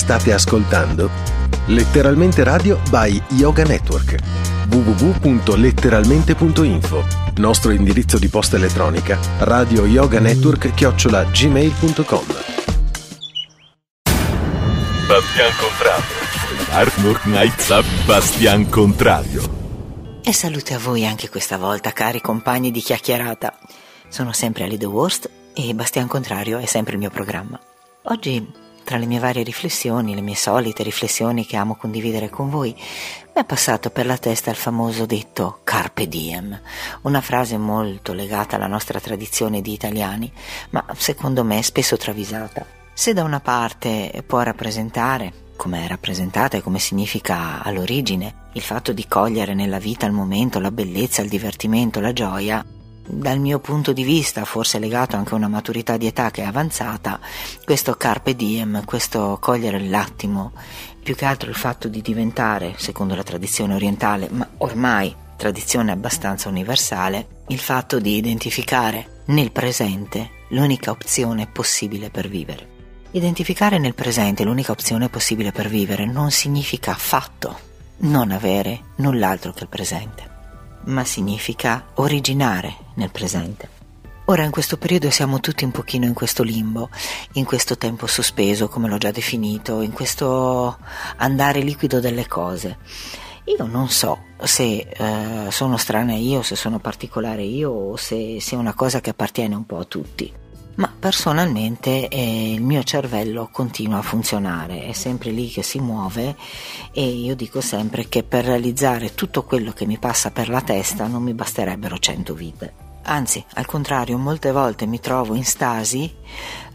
State ascoltando Letteralmente Radio by Yoga Network www.letteralmente.info Nostro indirizzo di posta elettronica radio yoga network chiocciola gmail.com Bastian Contrario Artwork Nights Bastian Contrario E salute a voi anche questa volta, cari compagni di chiacchierata. Sono sempre Ali The Worst e Bastian Contrario è sempre il mio programma. Oggi, tra le mie varie riflessioni, le mie solite riflessioni che amo condividere con voi, mi è passato per la testa il famoso detto Carpe Diem, una frase molto legata alla nostra tradizione di italiani, ma secondo me spesso travisata. Se da una parte può rappresentare come è rappresentata e come significa all'origine, il fatto di cogliere nella vita il momento, la bellezza, il divertimento, la gioia, dal mio punto di vista, forse legato anche a una maturità di età che è avanzata, questo carpe diem, questo cogliere l'attimo, più che altro il fatto di diventare, secondo la tradizione orientale, ma ormai tradizione abbastanza universale, il fatto di identificare nel presente l'unica opzione possibile per vivere. Identificare nel presente l'unica opzione possibile per vivere non significa affatto non avere null'altro che il presente, ma significa originare nel presente. Ora in questo periodo siamo tutti un pochino in questo limbo, in questo tempo sospeso, come l'ho già definito, in questo andare liquido delle cose. Io non so se eh, sono strana io, se sono particolare io o se sia una cosa che appartiene un po' a tutti ma personalmente eh, il mio cervello continua a funzionare, è sempre lì che si muove e io dico sempre che per realizzare tutto quello che mi passa per la testa non mi basterebbero cento vite. Anzi, al contrario, molte volte mi trovo in stasi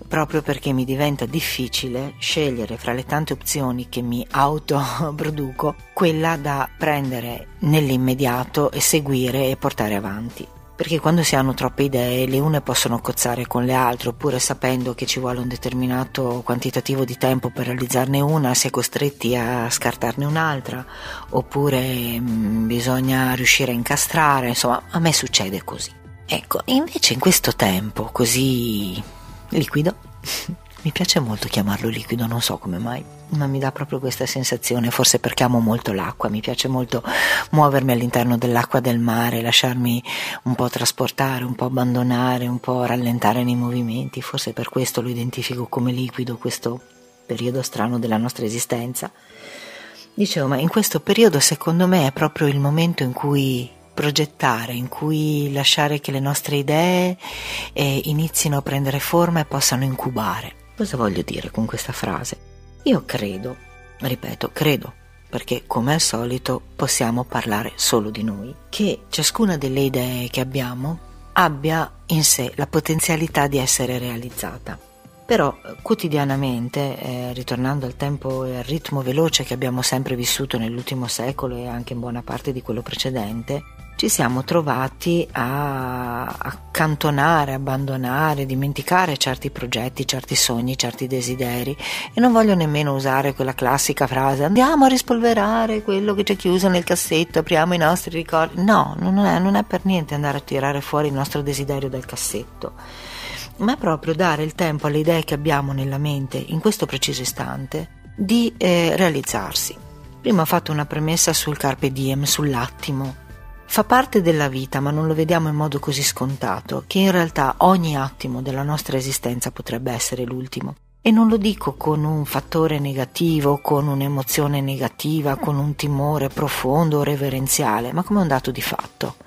proprio perché mi diventa difficile scegliere fra le tante opzioni che mi autoproduco quella da prendere nell'immediato e seguire e portare avanti perché quando si hanno troppe idee le une possono cozzare con le altre oppure sapendo che ci vuole un determinato quantitativo di tempo per realizzarne una si è costretti a scartarne un'altra. Oppure mh, mm, bisogna riuscire a incastrare insomma a me succede così. Ecco invece in questo tempo così liquido mi piace molto chiamarlo liquido, non so come mai, ma mi dà proprio questa sensazione, forse perché amo molto l'acqua, mi piace molto muovermi all'interno dell'acqua del mare, lasciarmi un po' trasportare, un po' abbandonare, un po' rallentare nei movimenti, forse per questo lo identifico come liquido, questo periodo strano della nostra esistenza. Dicevo, ma in questo periodo secondo me è proprio il momento in cui progettare, in cui lasciare che le nostre idee eh, inizino a prendere forma e possano incubare. Cosa voglio dire con questa frase? Io credo, ripeto, credo, perché come al solito possiamo parlare solo di noi, che ciascuna delle idee che abbiamo abbia in sé la potenzialità di essere realizzata. Però quotidianamente, eh, ritornando al tempo e al ritmo veloce che abbiamo sempre vissuto nell'ultimo secolo e anche in buona parte di quello precedente, ci siamo trovati a accantonare, abbandonare, dimenticare certi progetti, certi sogni, certi desideri e non voglio nemmeno usare quella classica frase andiamo a rispolverare quello che c'è chiuso nel cassetto, apriamo i nostri ricordi. No, non è, non è per niente andare a tirare fuori il nostro desiderio dal cassetto, ma è proprio dare il tempo alle idee che abbiamo nella mente in questo preciso istante di eh, realizzarsi. Prima ho fatto una premessa sul carpe diem, sull'attimo Fa parte della vita, ma non lo vediamo in modo così scontato, che in realtà ogni attimo della nostra esistenza potrebbe essere l'ultimo. E non lo dico con un fattore negativo, con un'emozione negativa, con un timore profondo o reverenziale, ma come un dato di fatto.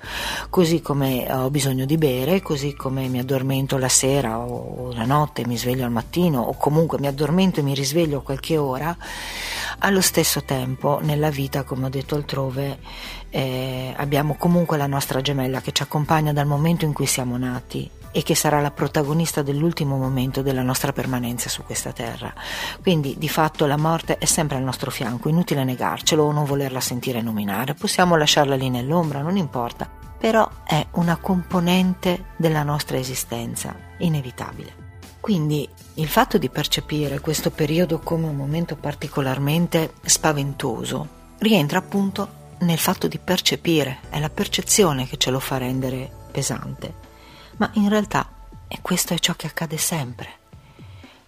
Così come ho bisogno di bere, così come mi addormento la sera o la notte, mi sveglio al mattino, o comunque mi addormento e mi risveglio qualche ora, allo stesso tempo nella vita, come ho detto altrove, eh, abbiamo comunque la nostra gemella che ci accompagna dal momento in cui siamo nati e che sarà la protagonista dell'ultimo momento della nostra permanenza su questa terra. Quindi di fatto la morte è sempre al nostro fianco, inutile negarcelo o non volerla sentire nominare, possiamo lasciarla lì nell'ombra, non importa, però è una componente della nostra esistenza, inevitabile. Quindi il fatto di percepire questo periodo come un momento particolarmente spaventoso rientra appunto nel fatto di percepire, è la percezione che ce lo fa rendere pesante. Ma in realtà, e questo è ciò che accade sempre,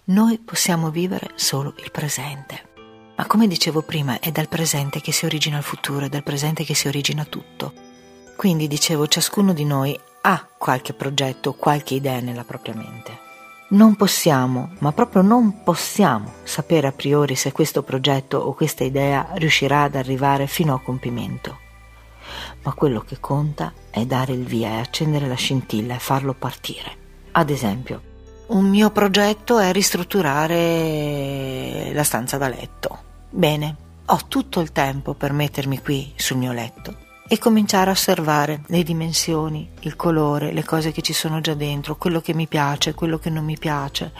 Noi possiamo vivere solo il presente. Ma come dicevo prima, è dal presente che si origina il futuro, è dal presente che si origina tutto. Quindi dicevo, ciascuno di noi ha qualche progetto, qualche idea nella propria mente. Non possiamo, ma proprio non possiamo sapere a priori se questo progetto o questa idea riuscirà ad arrivare fino a compimento. Ma quello che conta è dare il via e accendere la scintilla e farlo partire. Ad esempio, un mio progetto è ristrutturare la stanza da letto. Bene, ho tutto il tempo per mettermi qui sul mio letto e cominciare a osservare le dimensioni, il colore, le cose che ci sono già dentro, quello che mi piace, quello che non mi piace,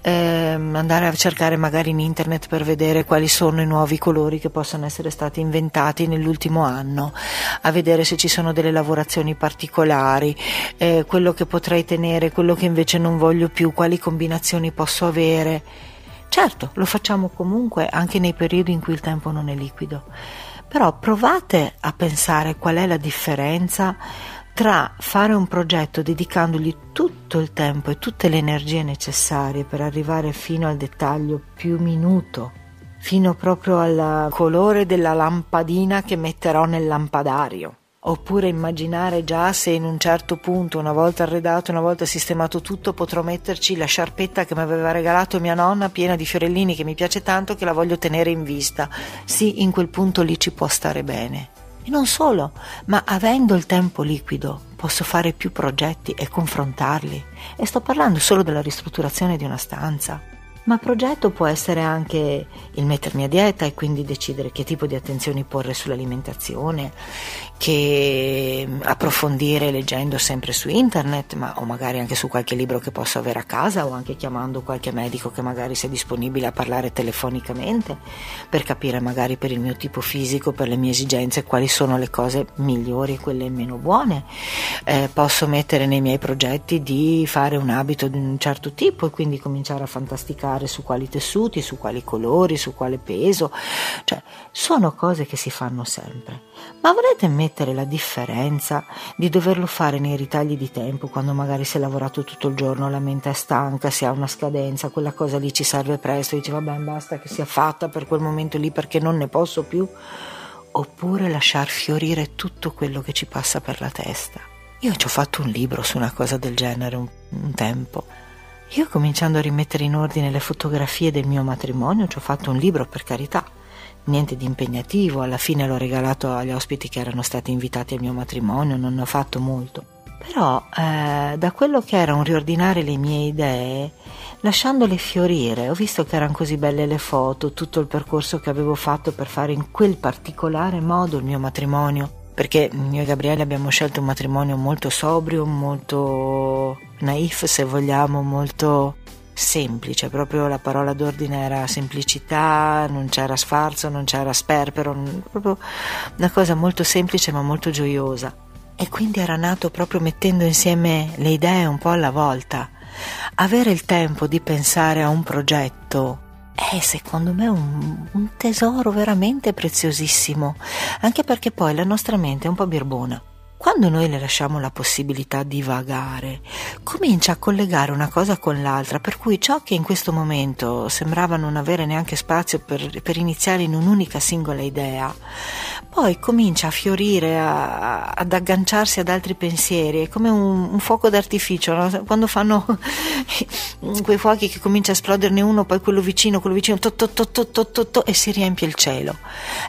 eh, andare a cercare magari in internet per vedere quali sono i nuovi colori che possono essere stati inventati nell'ultimo anno, a vedere se ci sono delle lavorazioni particolari, eh, quello che potrei tenere, quello che invece non voglio più, quali combinazioni posso avere. Certo, lo facciamo comunque anche nei periodi in cui il tempo non è liquido però provate a pensare qual è la differenza tra fare un progetto dedicandogli tutto il tempo e tutte le energie necessarie per arrivare fino al dettaglio più minuto, fino proprio al colore della lampadina che metterò nel lampadario Oppure immaginare già se in un certo punto, una volta arredato, una volta sistemato tutto, potrò metterci la sciarpetta che mi aveva regalato mia nonna piena di fiorellini che mi piace tanto che la voglio tenere in vista. Sì, in quel punto lì ci può stare bene. E non solo, ma avendo il tempo liquido posso fare più progetti e confrontarli. E sto parlando solo della ristrutturazione di una stanza. Ma progetto può essere anche il mettermi a dieta e quindi decidere che tipo di attenzioni porre sull'alimentazione, che approfondire leggendo sempre su internet, ma o magari anche su qualche libro che posso avere a casa o anche chiamando qualche medico che magari sia disponibile a parlare telefonicamente per capire magari per il mio tipo fisico, per le mie esigenze, quali sono le cose migliori e quelle meno buone. Eh, posso mettere nei miei progetti di fare un abito di un certo tipo e quindi cominciare a fantasticare lavorare su quali tessuti, su quali colori, su quale peso, cioè sono cose che si fanno sempre. Ma volete mettere la differenza di doverlo fare nei ritagli di tempo, quando magari si è lavorato tutto il giorno, la mente è stanca, si ha una scadenza, quella cosa lì ci serve presto, dice vabbè basta che sia fatta per quel momento lì perché non ne posso più, oppure lasciar fiorire tutto quello che ci passa per la testa. Io ci ho fatto un libro su una cosa del genere un, un tempo io cominciando a rimettere in ordine le fotografie del mio matrimonio, ci ho fatto un libro per carità, niente di impegnativo, alla fine l'ho regalato agli ospiti che erano stati invitati al mio matrimonio, non ne ho fatto molto. Però eh, da quello che era un riordinare le mie idee, lasciandole fiorire, ho visto che erano così belle le foto, tutto il percorso che avevo fatto per fare in quel particolare modo il mio matrimonio perché io e Gabriele abbiamo scelto un matrimonio molto sobrio, molto naif se vogliamo, molto semplice, proprio la parola d'ordine era semplicità, non c'era sfarzo, non c'era sperpero, proprio una cosa molto semplice ma molto gioiosa. E quindi era nato proprio mettendo insieme le idee un po' alla volta. Avere il tempo di pensare a un progetto è secondo me un, un, tesoro veramente preziosissimo, anche perché poi la nostra mente è un po' birbona. Quando noi le lasciamo la possibilità di vagare, comincia a collegare una cosa con l'altra, per cui ciò che in questo momento sembrava non avere neanche spazio per, per iniziare in un'unica singola idea, poi comincia a fiorire, a, ad agganciarsi ad altri pensieri, è come un, un fuoco d'artificio, no? quando fanno quei fuochi che comincia a esploderne uno, poi quello vicino, quello vicino, to, to, to, e si riempie il cielo.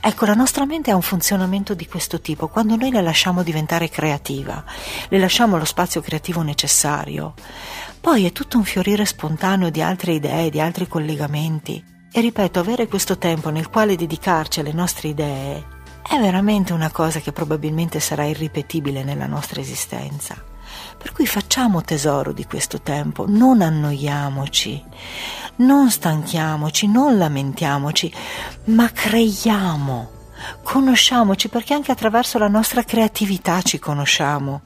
Ecco, la nostra mente ha un funzionamento di questo tipo, quando noi la lasciamo diventare diventare creativa, le lasciamo lo spazio creativo necessario. Poi è tutto un fiorire spontaneo di altre idee, di altri collegamenti. E ripeto, avere questo tempo nel quale dedicarci alle nostre idee è veramente una cosa che probabilmente sarà irripetibile nella nostra esistenza. Per cui facciamo tesoro di questo tempo, non annoiamoci, non stanchiamoci, non lamentiamoci, ma creiamo conosciamoci perché anche attraverso la nostra creatività ci conosciamo.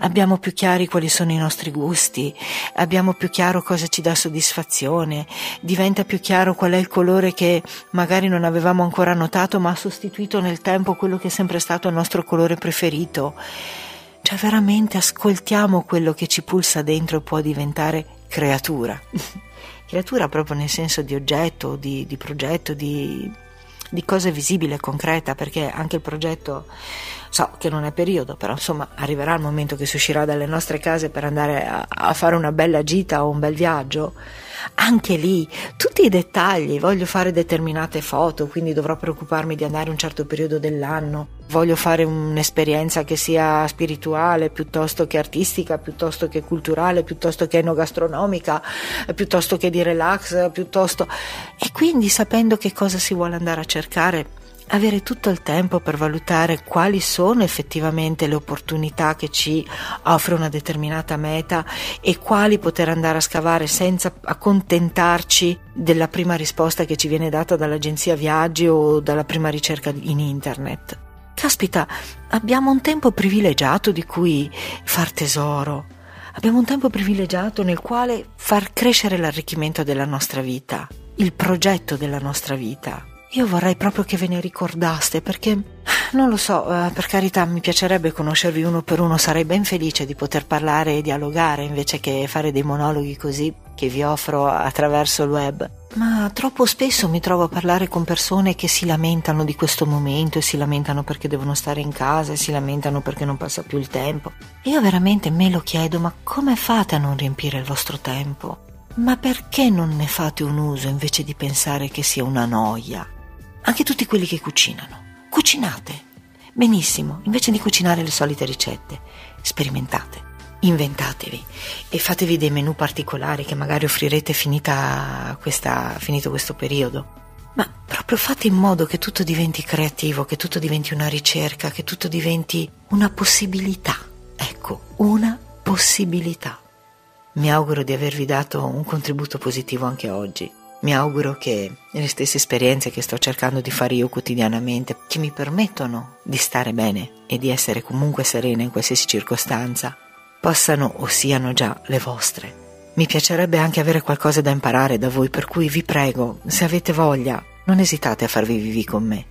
Abbiamo più chiari quali sono i nostri gusti, abbiamo più chiaro cosa ci dà soddisfazione, diventa più chiaro qual è il colore che magari non avevamo ancora notato ma ha sostituito nel tempo quello che è sempre stato il nostro colore preferito. Cioè veramente ascoltiamo quello che ci pulsa dentro e può diventare creatura. Creatura proprio nel senso di oggetto, di, di progetto, di, di cosa visibile e concreta, perché anche il progetto so che non è periodo, però insomma arriverà il momento che si uscirà dalle nostre case per andare a, a fare una bella gita o un bel viaggio. Anche lì tutti i dettagli, voglio fare determinate foto, quindi dovrò preoccuparmi di andare un certo periodo dell'anno, voglio fare un'esperienza che sia spirituale piuttosto che artistica, piuttosto che culturale, piuttosto che enogastronomica, piuttosto che di relax, piuttosto... E quindi sapendo che cosa si vuole andare a cercare, avere tutto il tempo per valutare quali sono effettivamente le opportunità che ci offre una determinata meta e quali poter andare a scavare senza accontentarci della prima risposta che ci viene data dall'agenzia viaggi o dalla prima ricerca in internet. Caspita, abbiamo un tempo privilegiato di cui far tesoro. Abbiamo un tempo privilegiato nel quale far crescere l'arricchimento della nostra vita, il progetto della nostra vita. Io vorrei proprio che ve ne ricordaste perché, non lo so, eh, per carità mi piacerebbe conoscervi uno per uno, sarei ben felice di poter parlare e dialogare invece che fare dei monologhi così che vi offro attraverso il web. Ma troppo spesso mi trovo a parlare con persone che si lamentano di questo momento e si lamentano perché devono stare in casa e si lamentano perché non passa più il tempo. Io veramente me lo chiedo, ma come fate a non riempire il vostro tempo? Ma perché non ne fate un uso invece di pensare che sia una noia? Anche tutti quelli che cucinano. Cucinate. Benissimo, invece di cucinare le solite ricette, sperimentate, inventatevi e fatevi dei menù particolari che magari offrirete questa, finito questo periodo. Ma proprio fate in modo che tutto diventi creativo, che tutto diventi una ricerca, che tutto diventi una possibilità. Ecco, una possibilità. Mi auguro di avervi dato un contributo positivo anche oggi. Mi auguro che le stesse esperienze che sto cercando di fare io quotidianamente, che mi permettono di stare bene e di essere comunque serena in qualsiasi circostanza, possano o siano già le vostre. Mi piacerebbe anche avere qualcosa da imparare da voi, per cui vi prego, se avete voglia, non esitate a farvi vivi con me.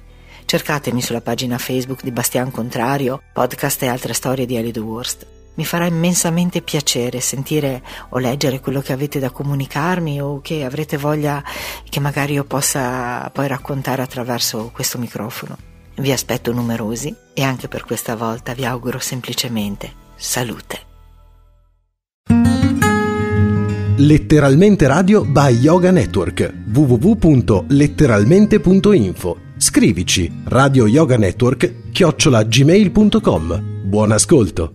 Cercatemi sulla pagina Facebook di Bastian Contrario, podcast e altre storie di Ellie the Worst. Mi farà immensamente piacere sentire o leggere quello che avete da comunicarmi o che avrete voglia che magari io possa poi raccontare attraverso questo microfono. Vi aspetto numerosi e anche per questa volta vi auguro semplicemente salute. Letteralmente Radio by Yoga Network www.letteralmente.info Scrivici radio yoga network chiocciolagmail.com Buon ascolto!